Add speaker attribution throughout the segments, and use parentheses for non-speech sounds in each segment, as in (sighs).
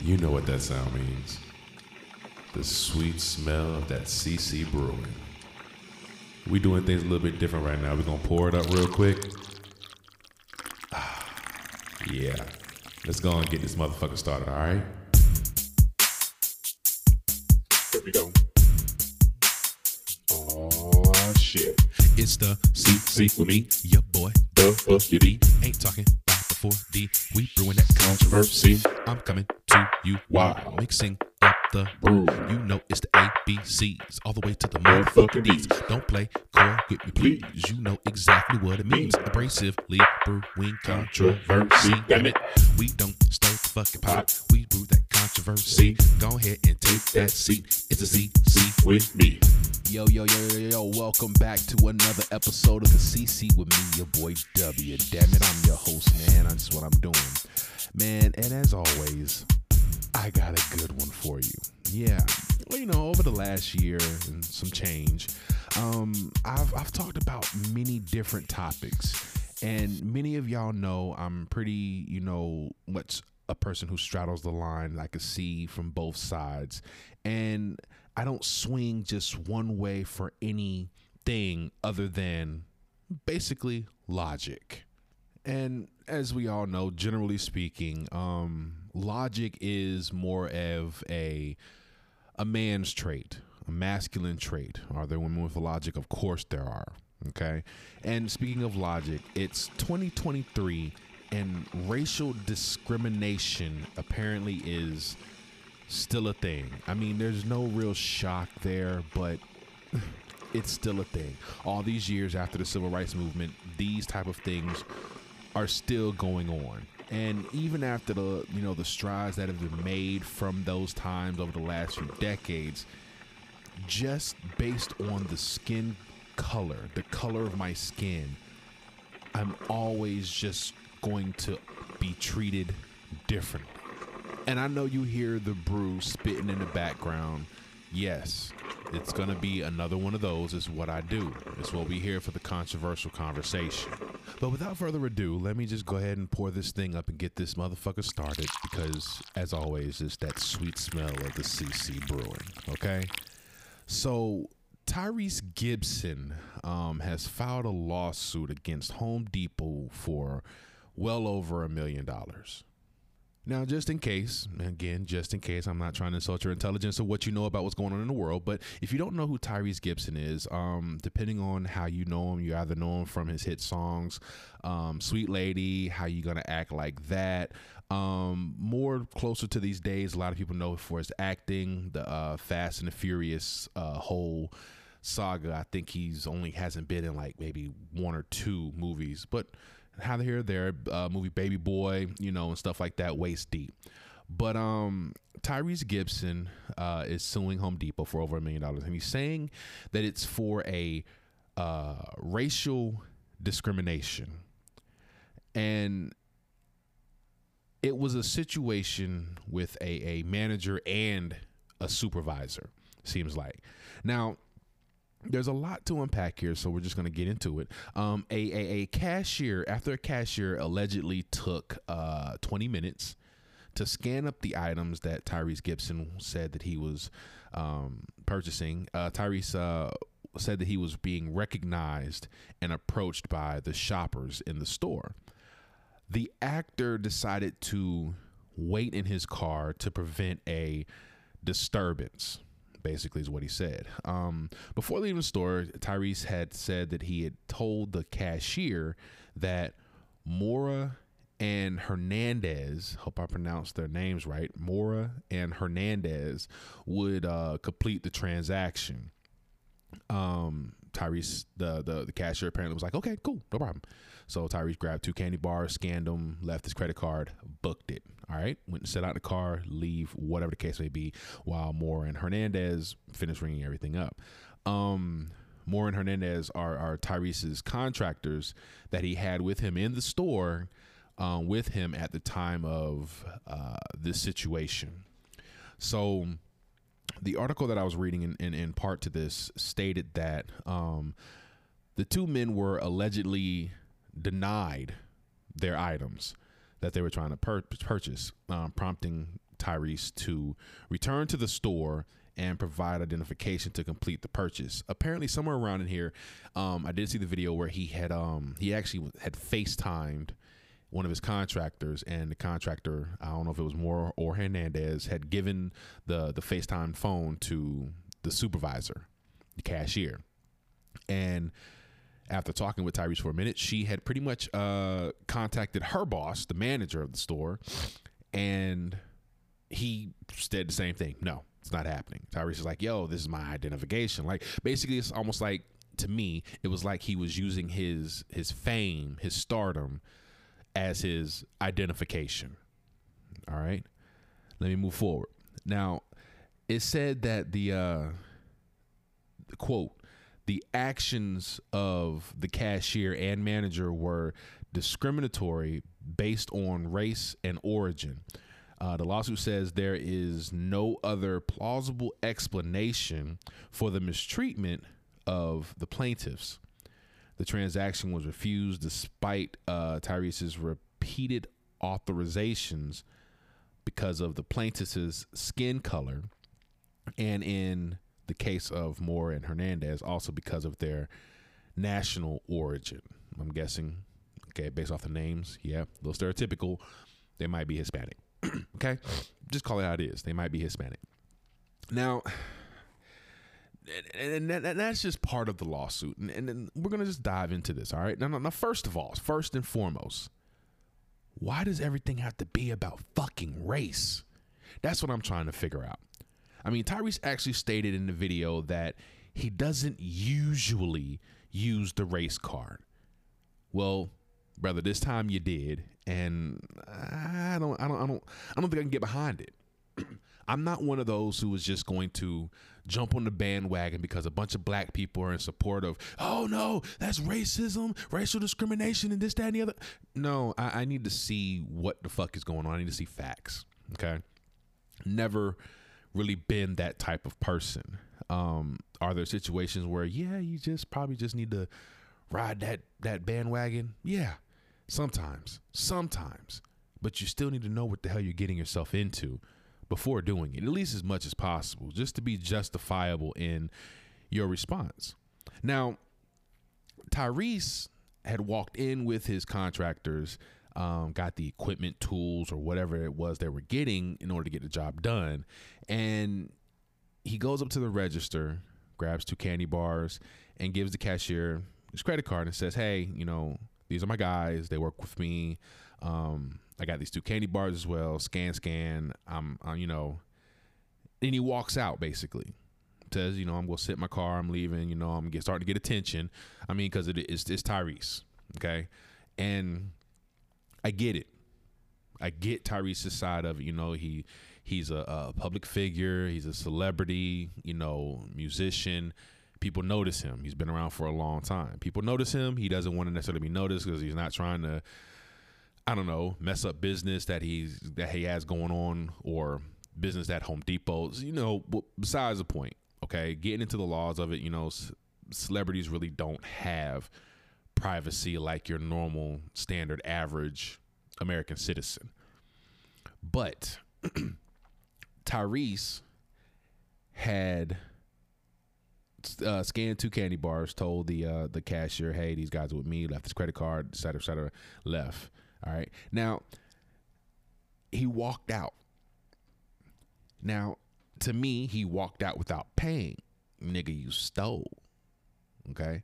Speaker 1: You know what that sound means. The sweet smell of that CC brewing. We doing things a little bit different right now. We're gonna pour it up real quick. Ah, yeah. Let's go and get this motherfucker started, alright?
Speaker 2: Here we go. Oh shit.
Speaker 3: It's the CC
Speaker 2: with me.
Speaker 3: your boy.
Speaker 2: The fuck you be?
Speaker 3: Ain't talking about the 4D. We brewing that
Speaker 2: Controversy.
Speaker 3: I'm coming you.
Speaker 2: Wow.
Speaker 3: Mixing up the
Speaker 2: Brew.
Speaker 3: You know it's the ABCs all the way to the
Speaker 2: Motherfucking
Speaker 3: motherfucking D's.
Speaker 2: Ds.
Speaker 3: Don't play coy with me, please.
Speaker 2: Please.
Speaker 3: You know exactly what it means. Abrasively brewing controversy. Damn it. We don't stir the fucking pot. We brew that controversy. Go ahead and take that seat. It's a CC
Speaker 2: With me.
Speaker 3: Yo, yo, yo, yo, yo, welcome back to another episode of the CC with me, your boy W. Damn it, I'm your host, man. That's what I'm doing. Man, and as always, I got a good one for you. Yeah, well, you know, over the last year and some change, um, I've, I've talked about many different topics. And many of y'all know I'm pretty, you know, what's a person who straddles the line. I can see from both sides. And I don't swing just one way for anything other than basically logic. And as we all know, generally speaking, um, logic is more of a a man's trait, a masculine trait. Are there women with logic? Of course there are. Okay. And speaking of logic, it's 2023 and racial discrimination apparently is still a thing. I mean, there's no real shock there, but (laughs) it's still a thing. All these years after the civil rights movement, these type of things are still going on. And even after the, you know, the strides that have been made from those times over the last few decades, just based on the skin color, the color of my skin, I'm always just going to be treated differently. And I know you hear the brew spitting in the background. Yes, it's going to be another one of those, is what I do. It's what we hear for the controversial conversation. But without further ado, let me just go ahead and pour this thing up and get this motherfucker started because, as always, it's that sweet smell of the CC brewing, okay? So, Tyrese Gibson um, has filed a lawsuit against Home Depot for well over a million dollars. Now, just in case, again, just in case, I'm not trying to insult your intelligence or what you know about what's going on in the world, but if you don't know who Tyrese Gibson is, um, depending on how you know him, you either know him from his hit songs, um, "Sweet Lady," "How You Gonna Act Like That." Um, more closer to these days, a lot of people know for his acting, the uh, Fast and the Furious uh, whole saga. I think he's only hasn't been in like maybe one or two movies, but how here there uh, movie Baby Boy, you know, and stuff like that, waist deep. But um, Tyrese Gibson uh, is suing Home Depot for over a million dollars, and he's saying that it's for a uh, racial discrimination, and it was a situation with a, a manager and a supervisor. Seems like now there's a lot to unpack here, so we're just going to get into it. Um, a, a, a cashier, after a cashier allegedly took uh, 20 minutes to scan up the items that Tyrese Gibson said that he was um, purchasing, uh, Tyrese uh, said that he was being recognized and approached by the shoppers in the store. The actor decided to wait in his car to prevent a disturbance basically is what he said. Um, before leaving the store, Tyrese had said that he had told the cashier that Mora and Hernandez, hope I pronounced their names right, Mora and Hernandez would uh, complete the transaction. Um, Tyrese, the, the the cashier apparently was like, okay, cool, no problem. So Tyrese grabbed two candy bars, scanned them, left his credit card, booked it. All right, went and set out the car, leave, whatever the case may be, while Moore and Hernandez finished ringing everything up. Um, Moore and Hernandez are, are Tyrese's contractors that he had with him in the store, um, with him at the time of uh, this situation. So the article that I was reading in, in, in part to this stated that um, the two men were allegedly denied their items that they were trying to pur- purchase, um, prompting Tyrese to return to the store and provide identification to complete the purchase. Apparently, somewhere around in here, um, I did see the video where he had um, he actually had FaceTimed one of his contractors, and the contractor, I don't know if it was Moore or Hernandez, had given the the FaceTime phone to the supervisor, the cashier, and after talking with Tyrese for a minute, she had pretty much uh, contacted her boss, the manager of the store, and he said the same thing. No, it's not happening. Tyrese is like, yo, this is my identification. Like basically it's almost like to me, it was like he was using his his fame, his stardom as his identification. All right. Let me move forward. Now, it said that the uh quote, the actions of the cashier and manager were discriminatory based on race and origin. Uh, the lawsuit says there is no other plausible explanation for the mistreatment of the plaintiffs. The transaction was refused despite uh, Tyrese's repeated authorizations because of the plaintiff's skin color, and in the case of Moore and Hernandez, also because of their national origin. I'm guessing, okay, based off the names, yeah, a little stereotypical. They might be Hispanic. (clears throat) okay, just call it how it is. They might be Hispanic. Now, and, and, and that's just part of the lawsuit, and, and then we're gonna just dive into this. All right. Now, now, now, first of all, first and foremost, why does everything have to be about fucking race? That's what I'm trying to figure out. I mean, Tyrese actually stated in the video that he doesn't usually use the race card. Well, brother, this time you did, and I don't, I don't, I don't, I don't think I can get behind it. (clears throat) I'm not one of those who is just going to jump on the bandwagon because a bunch of black people are in support of, oh no, that's racism, racial discrimination, and this, that, and the other. No, I, I need to see what the fuck is going on. I need to see facts. Okay. Never really been that type of person. Um, are there situations where, yeah, you just probably just need to ride that that bandwagon? Yeah, sometimes, sometimes, but you still need to know what the hell you're getting yourself into before doing it, at least as much as possible, just to be justifiable in your response. Now, Tyrese had walked in with his contractors, um, got the equipment, tools, or whatever it was they were getting in order to get the job done. And he goes up to the register, grabs two candy bars, and gives the cashier his credit card and says, Hey, you know, these are my guys. They work with me. Um, I got these two candy bars as well. Scan, scan. I'm, uh, you know, and he walks out basically. Says, you know, I'm gonna sit in my car. I'm leaving. You know, I'm get starting to get attention. I mean, because it is it's Tyrese, okay, and I get it. I get Tyrese's side of it. You know, he he's a, a public figure. He's a celebrity. You know, musician people notice him. He's been around for a long time. People notice him. He doesn't want to necessarily be noticed because he's not trying to, I don't know, mess up business that he's that he has going on or business at Home Depot's. You know, besides the point. Okay, getting into the laws of it. You know, c- celebrities really don't have privacy like your normal, standard, average American citizen. But (clears throat) Tyrese had uh, scanned two candy bars, told the uh, the cashier, "Hey, these guys with me." Left his credit card, et cetera, et cetera. Left. All right. Now he walked out. Now, to me, he walked out without paying. Nigga, you stole. Okay.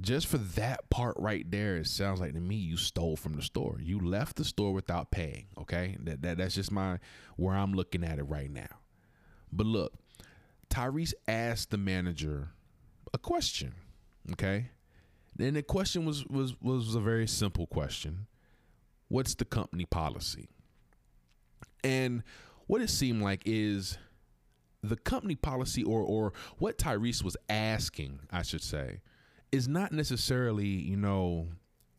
Speaker 3: Just for that part right there, it sounds like to me you stole from the store. You left the store without paying. Okay. That, that that's just my where I'm looking at it right now. But look, Tyrese asked the manager a question. Okay. And the question was was was a very simple question. What's the company policy? And what it seemed like is the company policy or or what Tyrese was asking, I should say, is not necessarily, you know,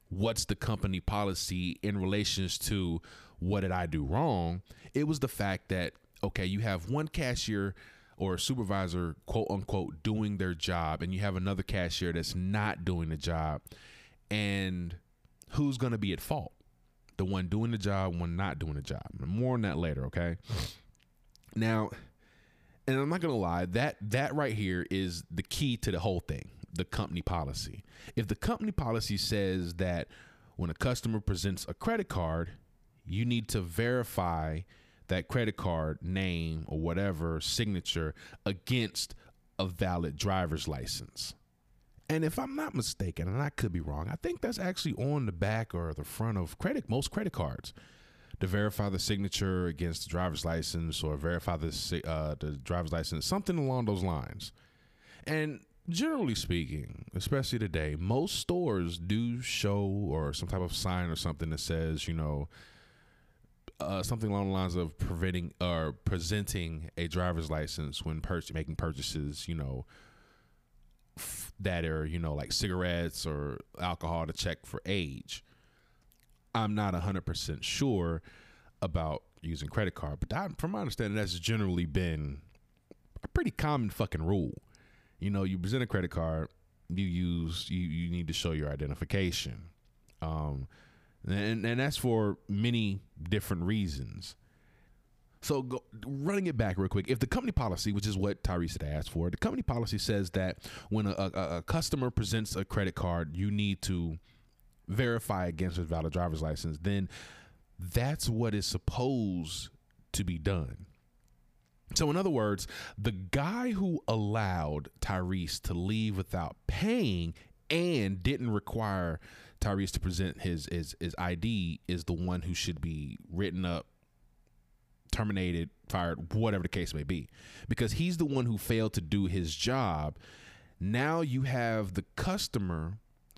Speaker 3: what's the company policy in relations to what did I do wrong? It was the fact that okay, you have one cashier or supervisor, quote unquote, doing their job, and you have another cashier that's not doing the job, and who's going to be at fault? the one doing the job, one not doing the job. More on that later, okay? Now, and I'm not gonna lie, that that right here is the key to the whole thing, the company policy. If the company policy says that when a customer presents a credit card, you need to verify that credit card name or whatever signature against a valid driver's license. And if I'm not mistaken, and I could be wrong, I think that's actually on the back or the front of credit most credit cards to verify the signature against the driver's license or verify the uh, the driver's license, something along those lines. And generally speaking, especially today, most stores do show or some type of sign or something that says, you know, uh, something along the lines of preventing or presenting a driver's license when pur- making purchases, you know, f- that are you know like cigarettes or alcohol to check for age. I'm not hundred percent sure about using credit card, but that, from my understanding, that's generally been a pretty common fucking rule. You know, you present a credit card, you use you you need to show your identification. Um, and and that's for many different reasons. So go, running it back real quick, if the company policy, which is what Tyrese had asked for, the company policy says that when a, a, a customer presents a credit card, you need to verify against a valid driver's license. Then that's what is supposed to be done. So, in other words, the guy who allowed Tyrese to leave without paying and didn't require Tyrese to present his, his his ID is the one who should be written up, terminated, fired, whatever the case may be, because he's the one who failed to do his job. Now you have the customer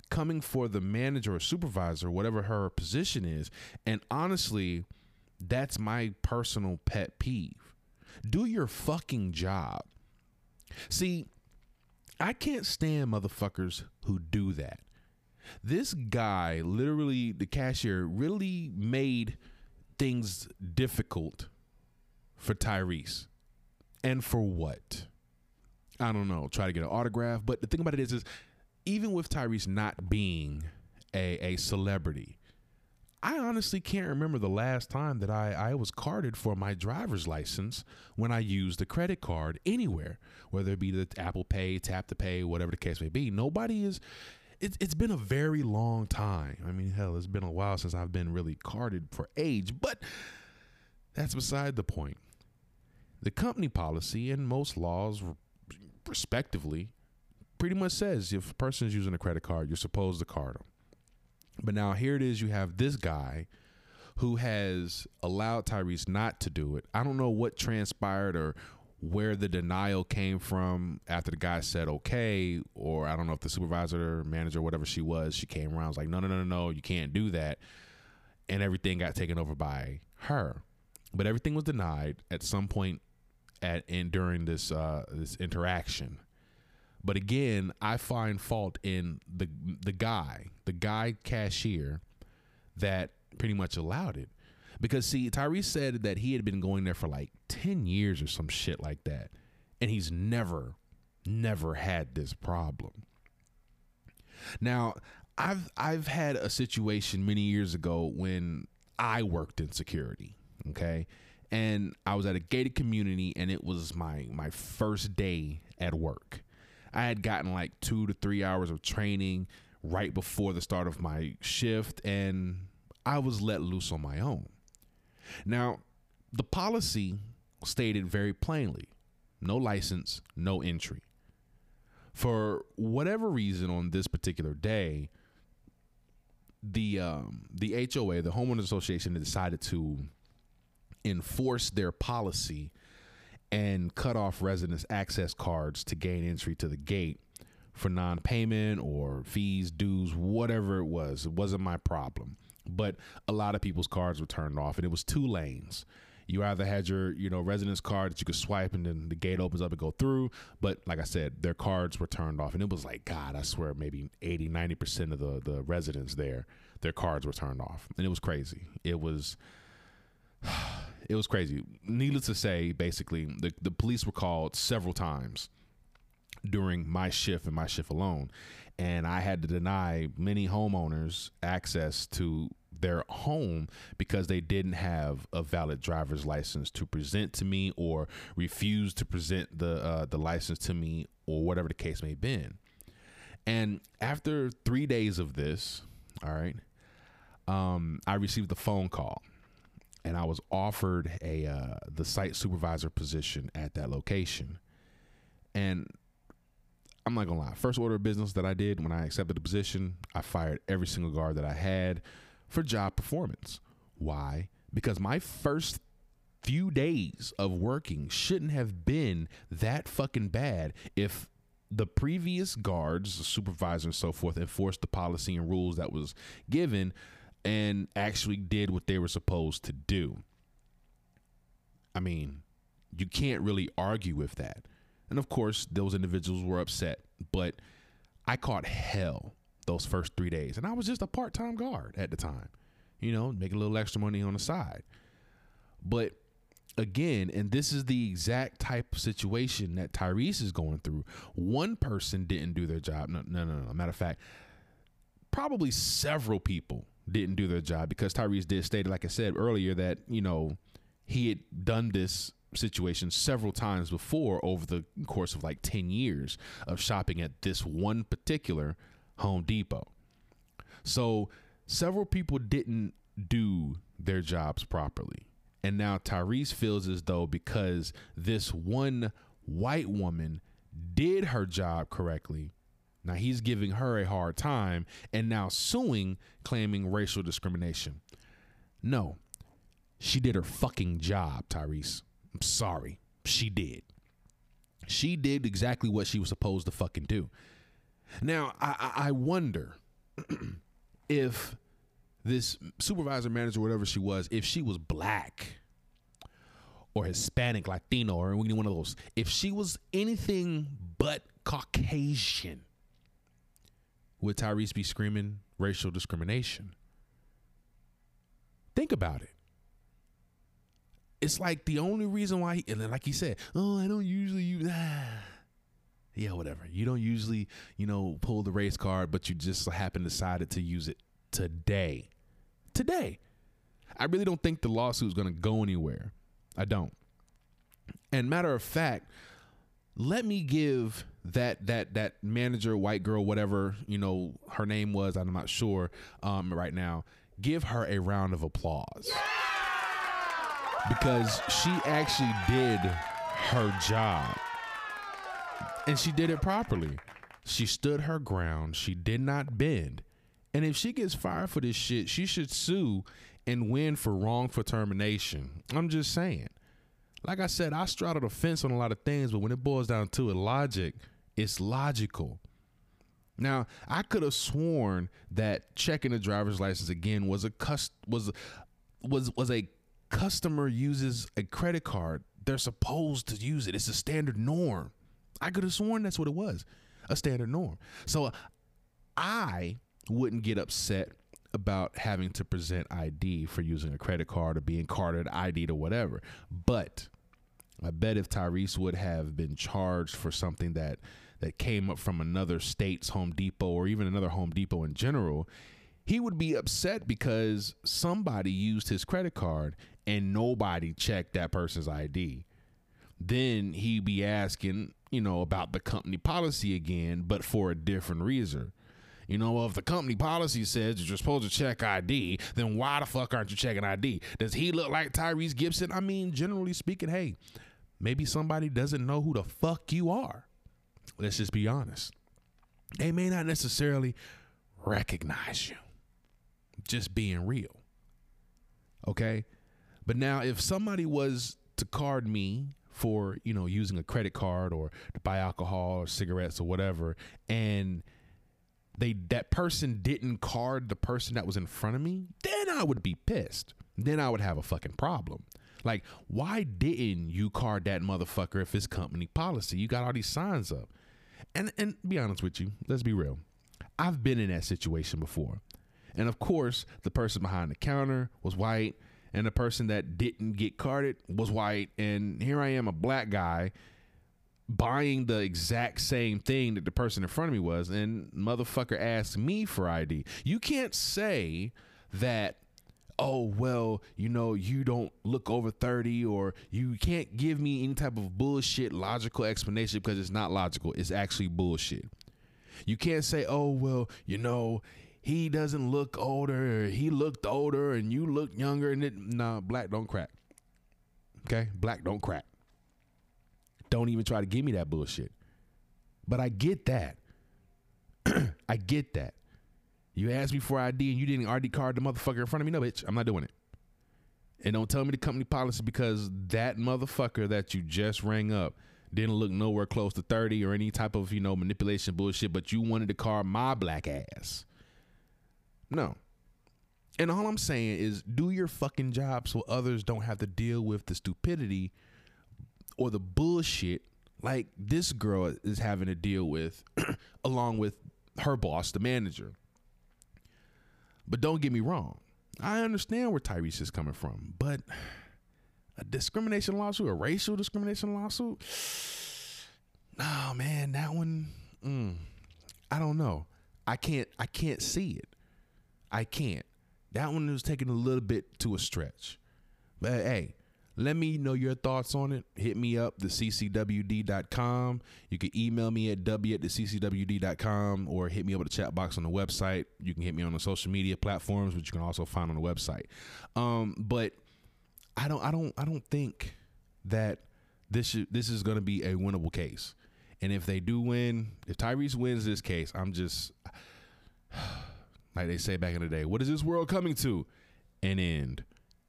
Speaker 3: coming for the manager or supervisor, whatever her position is, and honestly, that's my personal pet peeve. Do your fucking job. See, I can't stand motherfuckers who do that. This guy, literally, the cashier, really made things difficult for Tyrese. And for what? I don't know. Try to get an autograph. But the thing about it is, is even with Tyrese not being a, a celebrity, I honestly can't remember the last time that I, I was carded for my driver's license when I used a credit card anywhere, whether it be the Apple Pay, Tap to Pay, whatever the case may be. Nobody is. It's, it's been a very long time. I mean, hell, it's been a while since I've been really carded for age, but that's beside the point. The company policy and most laws, respectively, pretty much says if a person is using a credit card, you're supposed to card them. But now here it is you have this guy who has allowed Tyrese not to do it. I don't know what transpired or where the denial came from after the guy said okay, or I don't know if the supervisor, manager, whatever she was, she came around was like, no, no, no, no, no, you can't do that. And everything got taken over by her. But everything was denied at some point at and during this uh, this interaction. But again, I find fault in the the guy, the guy cashier that pretty much allowed it. Because see, Tyrese said that he had been going there for like 10 years or some shit like that. And he's never, never had this problem. Now, I've I've had a situation many years ago when I worked in security. Okay. And I was at a gated community and it was my my first day at work. I had gotten like two to three hours of training right before the start of my shift, and I was let loose on my own. Now, the policy stated very plainly no license, no entry. For whatever reason, on this particular day, the um, the HOA, the homeowners association, decided to enforce their policy and cut off residents' access cards to gain entry to the gate for non-payment or fees, dues, whatever it was. It wasn't my problem. But a lot of people's cards were turned off, and it was two lanes. You either had your, you know, residence card that you could swipe and then the gate opens up and go through. But like I said, their cards were turned off. And it was like, God, I swear maybe 80, 90% of the, the residents there, their cards were turned off. And it was crazy. It was (sighs) it was crazy. Needless to say, basically, the, the police were called several times during my shift and my shift alone. And I had to deny many homeowners access to their home because they didn't have a valid driver's license to present to me or refused to present the uh, the license to me or whatever the case may have been. And after three days of this, all right, um, I received a phone call and I was offered a uh, the site supervisor position at that location. And I'm not gonna lie, first order of business that I did when I accepted the position, I fired every single guard that I had for job performance. Why? Because my first few days of working shouldn't have been that fucking bad if the previous guards, the supervisor and so forth, enforced the policy and rules that was given and actually did what they were supposed to do. I mean, you can't really argue with that. And of course, those individuals were upset, but I caught hell those first three days. And I was just a part time guard at the time, you know, making a little extra money on the side. But again, and this is the exact type of situation that Tyrese is going through. One person didn't do their job. No, no, no, no. Matter of fact, probably several people didn't do their job because Tyrese did state, like I said earlier, that, you know, he had done this situation several times before over the course of like 10 years of shopping at this one particular Home Depot. So several people didn't do their jobs properly. And now Tyrese feels as though because this one white woman did her job correctly, now he's giving her a hard time and now suing, claiming racial discrimination. No, she did her fucking job, Tyrese. I'm sorry. She did. She did exactly what she was supposed to fucking do. Now, I, I wonder (clears throat) if this supervisor, manager, whatever she was, if she was black or Hispanic, Latino, or any one of those, if she was anything but Caucasian, would Tyrese be screaming racial discrimination? Think about it. It's like the only reason why, he, and then like he said, oh, I don't usually use. (sighs) Ah. Yeah, whatever. You don't usually, you know, pull the race card, but you just happen decided to use it today. Today. I really don't think the lawsuit is going to go anywhere. I don't. And matter of fact, let me give that that that manager, white girl, whatever you know her name was, I'm not sure um, right now. Give her a round of applause because she actually did her job and she did it properly. She stood her ground. She did not bend. And if she gets fired for this shit, she should sue and win for wrongful termination. I'm just saying. Like I said, I straddle the fence on a lot of things, but when it boils down to it, logic, it's logical. Now, I could have sworn that checking the driver's license again was a cust was was was a customer uses a credit card. They're supposed to use it. It's a standard norm. I could have sworn that's what it was, a standard norm. So I wouldn't get upset about having to present ID for using a credit card or being carded ID or whatever. But I bet if Tyrese would have been charged for something that that came up from another state's Home Depot or even another Home Depot in general, he would be upset because somebody used his credit card and nobody checked that person's ID. Then he'd be asking, you know, about the company policy again, but for a different reason. You know, well, if the company policy says you're supposed to check ID, then why the fuck aren't you checking ID? Does he look like Tyrese Gibson? I mean, generally speaking, hey, maybe somebody doesn't know who the fuck you are. Let's just be honest. They may not necessarily recognize you. Just being real. Okay? But now if somebody was to card me for, you know, using a credit card or to buy alcohol or cigarettes or whatever and they that person didn't card the person that was in front of me, then I would be pissed. Then I would have a fucking problem. Like, why didn't you card that motherfucker if it's company policy? You got all these signs up. And and be honest with you, let's be real. I've been in that situation before. And of course, the person behind the counter was white and the person that didn't get carded was white and here I am a black guy buying the exact same thing that the person in front of me was and motherfucker asked me for ID. You can't say that oh well you know you don't look over 30 or you can't give me any type of bullshit logical explanation because it's not logical. It's actually bullshit. You can't say oh well you know he doesn't look older he looked older and you look younger and it nah black don't crack. Okay? Black don't crack. Don't even try to give me that bullshit. But i get that. (clears throat) I get that you asked me for ID and you didn't ID card the motherfucker in front of me. No, bitch, I'm not doing it. And don't tell me the company policy because that motherfucker that you just rang up didn't look nowhere close to 30 or any type of, you know, manipulation bullshit, but you wanted to card my black ass. No. And all I'm saying is do your fucking job so others don't have to deal with the stupidity or the bullshit like this girl is having to deal with (clears throat) along with her boss, the manager. But don't get me wrong. I understand where Tyrese is coming from, but a discrimination lawsuit, a racial discrimination lawsuit, (sighs) no man, that one, mm, I don't know. I can't, I can't see it. I can't. That one was taking a little bit to a stretch. But hey, let me know your thoughts on it. Hit me up, the ccwd.com. You can email me at w at the ccwd.com or hit me up at the chat box on the website. You can hit me on the social media platforms, which you can also find on the website. Um, but I don't I don't I don't think that this this is going to be a winnable case. And if they do win, if Tyrese wins this case, I'm just (sighs) like they say back in the day, what is this world coming to? An end.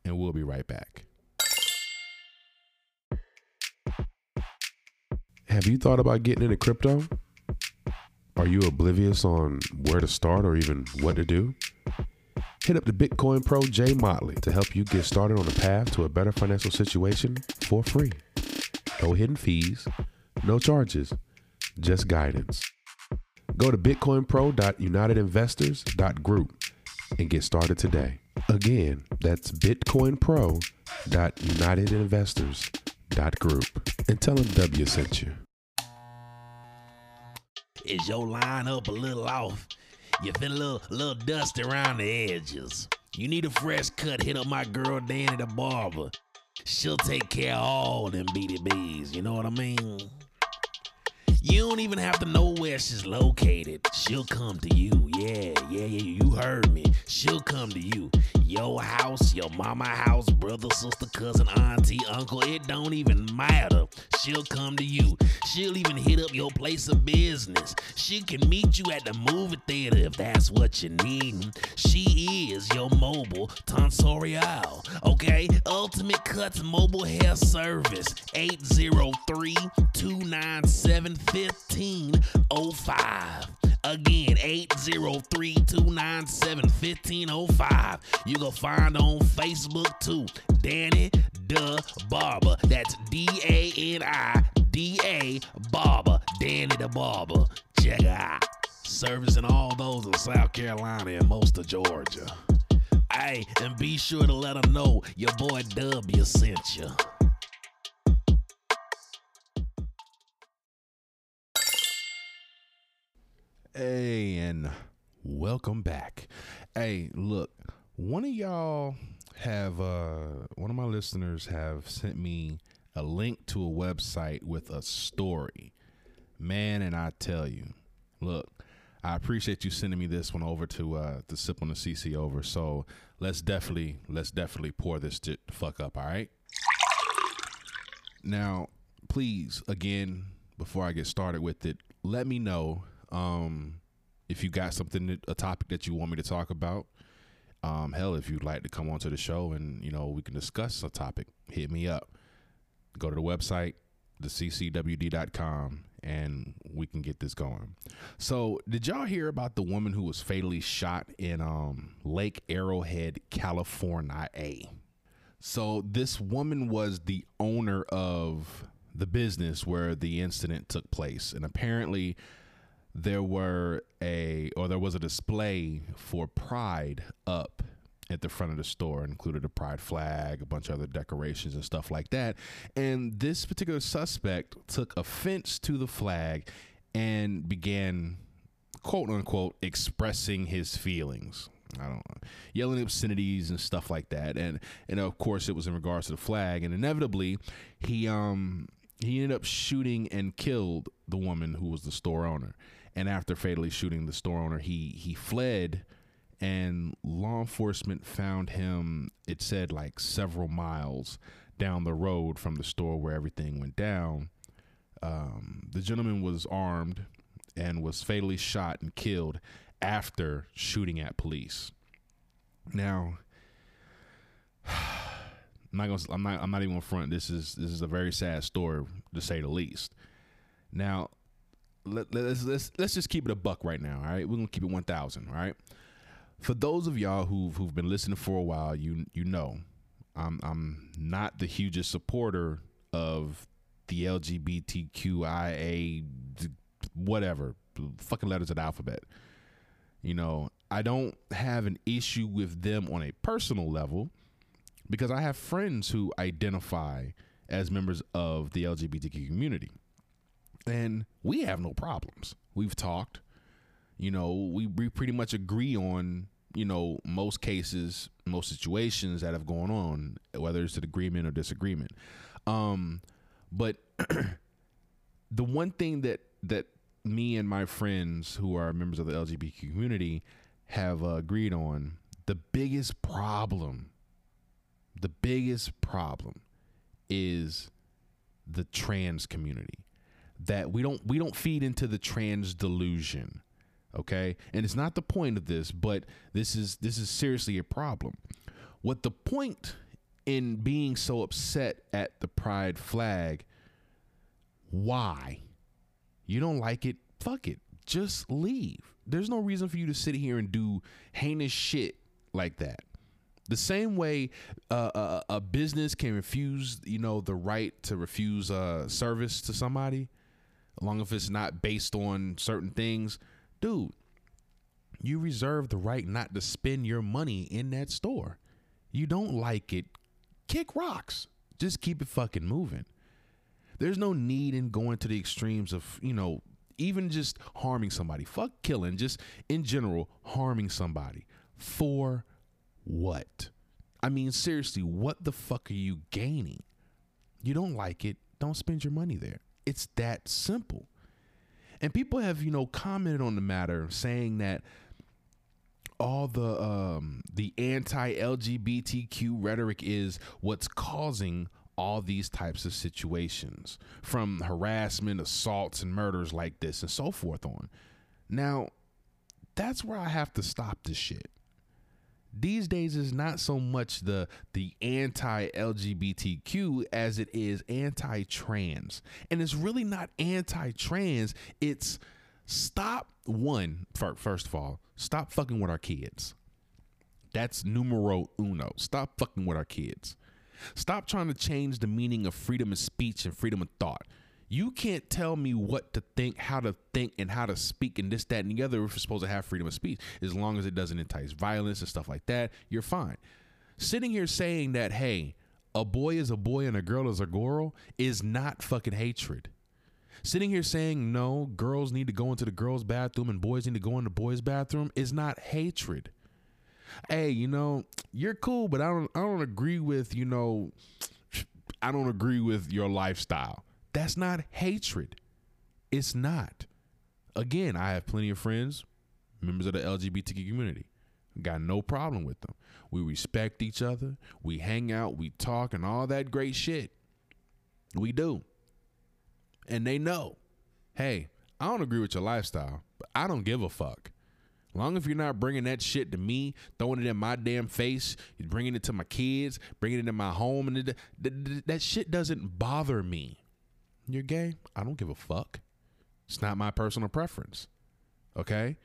Speaker 3: And we'll be right back. Have you thought about getting into crypto? Are you oblivious on where to start or even what to do? Hit up the Bitcoin Pro Jay Motley to help you get started on the path to a better financial situation for free. No hidden fees, no charges, just guidance. Go to bitcoinpro.unitedinvestors.group and get started today. Again, that's bitcoinpro.unitedinvestors.group. And tell them W sent you.
Speaker 4: Is your line up a little off? You feel a little, little dust around the edges. You need a fresh cut, hit up my girl Danny the barber. She'll take care of all them BDBs, you know what I mean? You don't even have to know where she's located. She'll come to you. Yeah, yeah, yeah. You heard me. She'll come to you. Your house, your mama house, brother, sister, cousin, auntie, uncle. It don't even matter. She'll come to you. She'll even hit up your place of business. She can meet you at the movie theater if that's what you need. She is your mobile tonsorial. Okay? Ultimate Cuts Mobile Hair Service. 803 297 1505. Again, 803 297 1505. You can find on Facebook too. Danny the Barber. That's D A N I D A Barber. Danny the Barber. Check it out. Servicing all those in South Carolina and most of Georgia. Hey, and be sure to let them know your boy W sent you.
Speaker 3: Hey, and welcome back. Hey, look, one of y'all have uh one of my listeners have sent me a link to a website with a story. Man, and I tell you, look, I appreciate you sending me this one over to uh to sip on the CC over. So let's definitely let's definitely pour this to fuck up, all right? Now, please, again, before I get started with it, let me know um, if you got something, that, a topic that you want me to talk about. Um, hell, if you'd like to come onto the show and you know we can discuss a topic, hit me up. Go to the website, theccwd.com, and we can get this going. So, did y'all hear about the woman who was fatally shot in um, Lake Arrowhead, California? A. So, this woman was the owner of the business where the incident took place, and apparently there were a or there was a display for pride up at the front of the store it included a pride flag a bunch of other decorations and stuff like that and this particular suspect took offense to the flag and began quote unquote expressing his feelings I don't know, yelling obscenities and stuff like that. And and of course it was in regards to the flag. And inevitably he um he ended up shooting and killed the woman who was the store owner. And after fatally shooting the store owner, he he fled and law enforcement found him it said like several miles down the road from the store where everything went down. Um, the gentleman was armed and was fatally shot and killed after shooting at police. Now, (sighs) I'm not gonna. I'm not. I'm not even gonna front. This is this is a very sad story to say the least. Now, let, let's let's let's just keep it a buck right now. All right, we're gonna keep it one thousand. All right. For those of y'all who've who've been listening for a while, you you know, I'm I'm not the hugest supporter of the LGBTQIA whatever fucking letters of the alphabet. You know, I don't have an issue with them on a personal level because I have friends who identify as members of the LGBTQ community. And we have no problems. We've talked. You know, we, we pretty much agree on, you know, most cases, most situations that have gone on, whether it's an agreement or disagreement. Um, but (clears throat) the one thing that that me and my friends who are members of the LGBTQ community have uh, agreed on the biggest problem the biggest problem is the trans community that we don't we don't feed into the trans delusion okay? And it's not the point of this but this is this is seriously a problem. What the point in being so upset at the pride flag why? You don't like it? Fuck it. Just leave. There's no reason for you to sit here and do heinous shit like that. The same way uh, a, a business can refuse, you know, the right to refuse uh, service to somebody, long as it's not based on certain things, dude. You reserve the right not to spend your money in that store. You don't like it, kick rocks. Just keep it fucking moving. There's no need in going to the extremes of, you know, even just harming somebody. Fuck killing, just in general, harming somebody. For what? I mean, seriously, what the fuck are you gaining? You don't like it, don't spend your money there. It's that simple. And people have, you know, commented on the matter saying that all the um the anti-LGBTQ rhetoric is what's causing all these types of situations from harassment, assaults and murders like this and so forth on. Now, that's where I have to stop this shit these days is not so much the the anti LGBTQ as it is anti trans. And it's really not anti trans, it's stop one first of all, stop fucking with our kids. That's numero uno. Stop fucking with our kids. Stop trying to change the meaning of freedom of speech and freedom of thought. You can't tell me what to think, how to think, and how to speak, and this, that, and the other you're supposed to have freedom of speech. As long as it doesn't entice violence and stuff like that, you're fine. Sitting here saying that, hey, a boy is a boy and a girl is a girl is not fucking hatred. Sitting here saying no, girls need to go into the girls' bathroom and boys need to go in the boys' bathroom is not hatred. Hey, you know, you're cool, but I don't I don't agree with, you know, I don't agree with your lifestyle. That's not hatred. It's not. Again, I have plenty of friends, members of the LGBTQ community. Got no problem with them. We respect each other. We hang out, we talk, and all that great shit. We do. And they know, hey, I don't agree with your lifestyle, but I don't give a fuck. Long as you're not bringing that shit to me, throwing it in my damn face, bringing it to my kids, bringing it in my home, and it, that shit doesn't bother me. You're gay? I don't give a fuck. It's not my personal preference. Okay?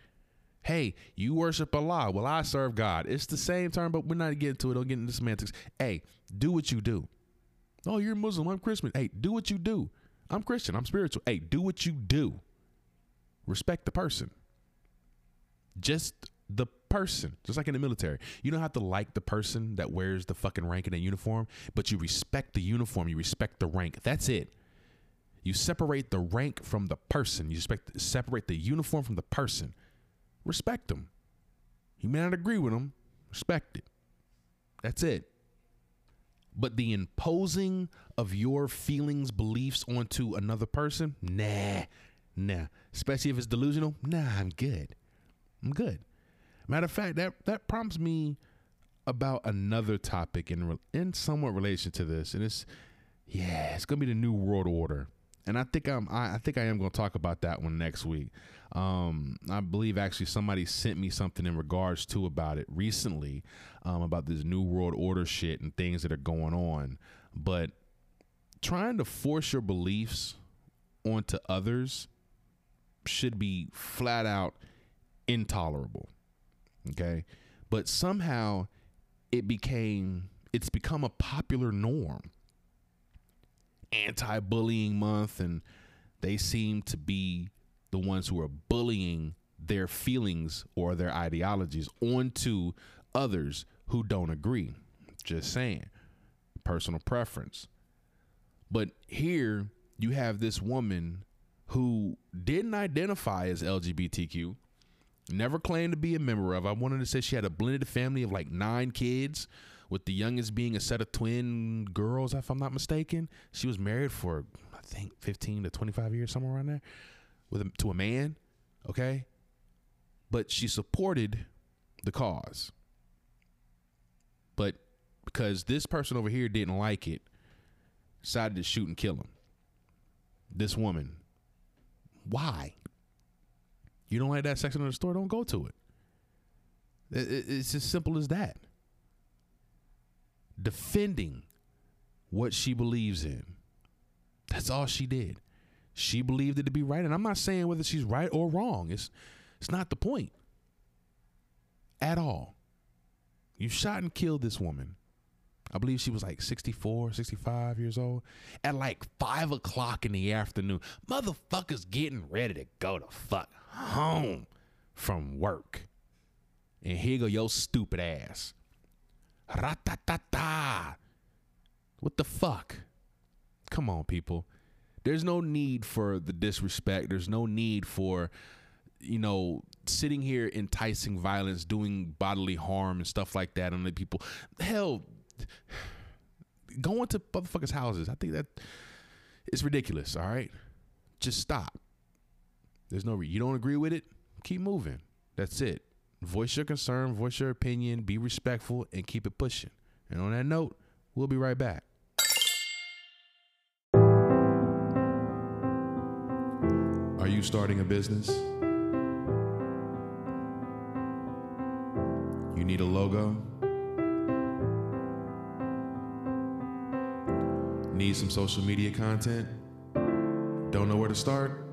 Speaker 3: Hey, you worship Allah. Well, I serve God. It's the same term, but we're not getting to it. Don't get into semantics. Hey, do what you do. Oh, you're Muslim. I'm Christian. Hey, do what you do. I'm Christian. I'm spiritual. Hey, do what you do. Respect the person. Just the person, just like in the military. You don't have to like the person that wears the fucking rank in a uniform, but you respect the uniform, you respect the rank. That's it. You separate the rank from the person. You respect, separate the uniform from the person. Respect them. You may not agree with them, respect it. That's it. But the imposing of your feelings, beliefs onto another person, nah, nah. Especially if it's delusional, nah, I'm good. I'm good. Matter of fact, that that prompts me about another topic in in somewhat relation to this, and it's yeah, it's gonna be the new world order, and I think I'm I, I think I am gonna talk about that one next week. Um, I believe actually somebody sent me something in regards to about it recently, um, about this new world order shit and things that are going on, but trying to force your beliefs onto others should be flat out intolerable. Okay. But somehow it became, it's become a popular norm. Anti bullying month, and they seem to be the ones who are bullying their feelings or their ideologies onto others who don't agree. Just saying. Personal preference. But here you have this woman who didn't identify as LGBTQ, never claimed to be a member of. I wanted to say she had a blended family of like nine kids, with the youngest being a set of twin girls, if I'm not mistaken. She was married for I think 15 to 25 years, somewhere around there, with a, to a man. Okay, but she supported the cause. But because this person over here didn't like it, decided to shoot and kill him. This woman. Why? You don't like that section of the store? Don't go to it. It- it- It's as simple as that. Defending what she believes in. That's all she did. She believed it to be right, and I'm not saying whether she's right or wrong. It's it's not the point at all. You shot and killed this woman. I believe she was like 64, 65 years old. At like five o'clock in the afternoon, motherfuckers getting ready to go to fuck home from work. And here go your stupid ass. Ra-ta-ta-ta. What the fuck? Come on, people. There's no need for the disrespect. There's no need for, you know, sitting here enticing violence, doing bodily harm and stuff like that on the people. Hell, going to motherfuckers' houses. I think that it's ridiculous. All right, just stop. There's no. You don't agree with it. Keep moving. That's it. Voice your concern. Voice your opinion. Be respectful and keep it pushing. And on that note, we'll be right back.
Speaker 1: Are you starting a business? You need a logo? Need some social media content? Don't know where to start?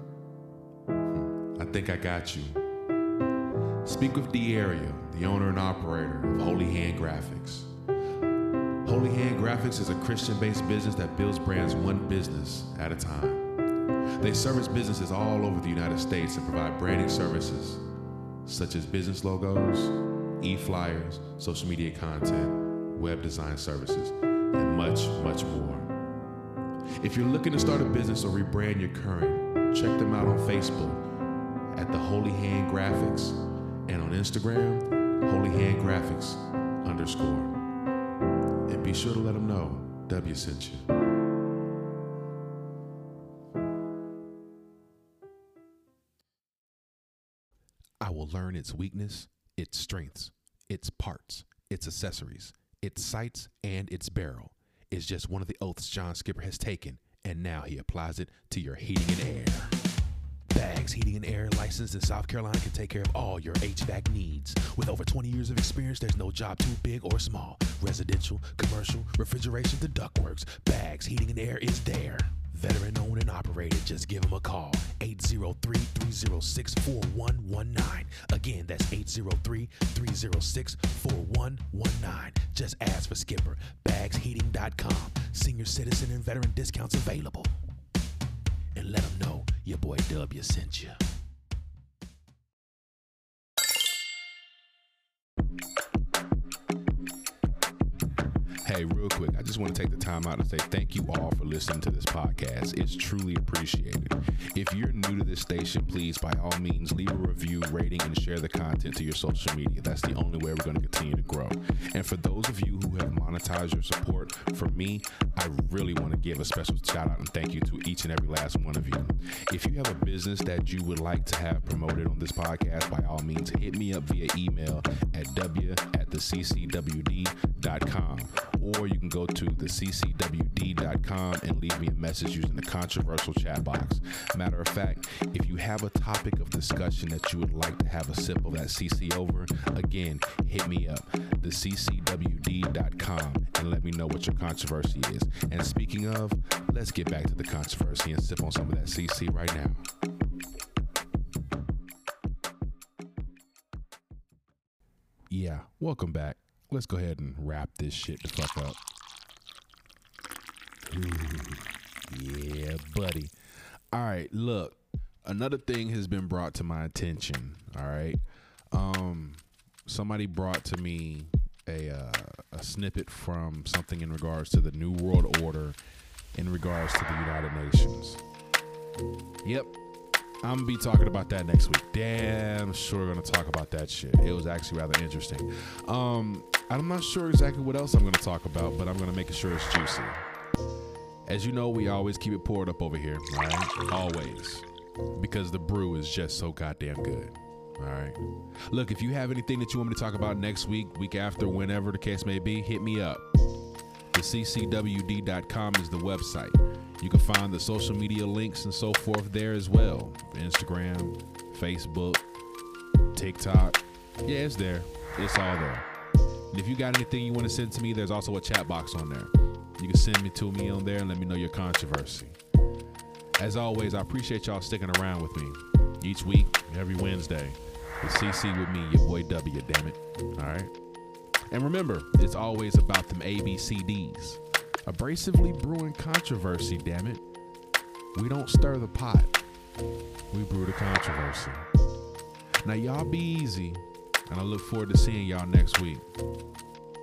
Speaker 1: Hmm, I think I got you. Speak with D'Aria, the owner and operator of Holy Hand Graphics. Holy Hand Graphics is a Christian based business that builds brands one business at a time. They service businesses all over the United States and provide branding services such as business logos, e flyers, social media content, web design services, and much, much more. If you're looking to start a business or rebrand your current, check them out on Facebook at the Holy Hand Graphics and on Instagram, Holy Hand Graphics underscore. And be sure to let them know W sent you.
Speaker 3: I will learn its weakness, its strengths, its parts, its accessories, its sights, and its barrel. Is just one of the oaths John Skipper has taken, and now he applies it to your heating and air. Bags Heating and Air, licensed in South Carolina, can take care of all your HVAC needs. With over 20 years of experience, there's no job too big or small. Residential, commercial, refrigeration to ductworks, Bags Heating and Air is there. Veteran owned and operated, just give them a call. 803 306 4119. Again, that's 803 306 4119. Just ask for Skipper. BagsHeating.com. Senior citizen and veteran discounts available and let them know your boy W sent you. Hey, real quick, I just want to take the time out to say thank you all for listening to this podcast. It's truly appreciated. If you're new to this station, please, by all means, leave a review, rating, and share the content to your social media. That's the only way we're going to continue to grow. And for those of you who have monetized your support, for me, I really want to give a special shout out and thank you to each and every last one of you. If you have a business that you would like to have promoted on this podcast, by all means, hit me up via email at w at the ccwd.com or you can go to the ccwd.com and leave me a message using the controversial chat box. Matter of fact, if you have a topic of discussion that you would like to have a sip of that CC over, again, hit me up, the ccwd.com, and let me know what your controversy is. And speaking of, let's get back to the controversy and sip on some of that CC right now. Yeah, welcome back. Let's go ahead and wrap this shit the fuck up. Ooh, (laughs) yeah, buddy. All right, look. Another thing has been brought to my attention. All right, um, somebody brought to me a uh, a snippet from something in regards to the New World Order, in regards to the United Nations. Yep, I'm gonna be talking about that next week. Damn sure gonna talk about that shit. It was actually rather interesting. Um, I'm not sure exactly what else I'm gonna talk about, but I'm gonna make sure it's juicy. As you know, we always keep it poured up over here, right? Always. Because the brew is just so goddamn good. All right. Look, if you have anything that you want me to talk about next week, week after, whenever the case may be, hit me up. The ccwd.com is the website. You can find the social media links and so forth there as well Instagram, Facebook, TikTok. Yeah, it's there. It's all there. And if you got anything you want to send to me, there's also a chat box on there. You can send me to me on there and let me know your controversy. As always, I appreciate y'all sticking around with me each week, every Wednesday. The CC with me, your boy W, damn it. All right. And remember, it's always about them ABCDs. Abrasively brewing controversy, damn it. We don't stir the pot, we brew the controversy. Now, y'all be easy, and I look forward to seeing y'all next week.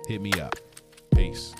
Speaker 3: Hit me up. Peace.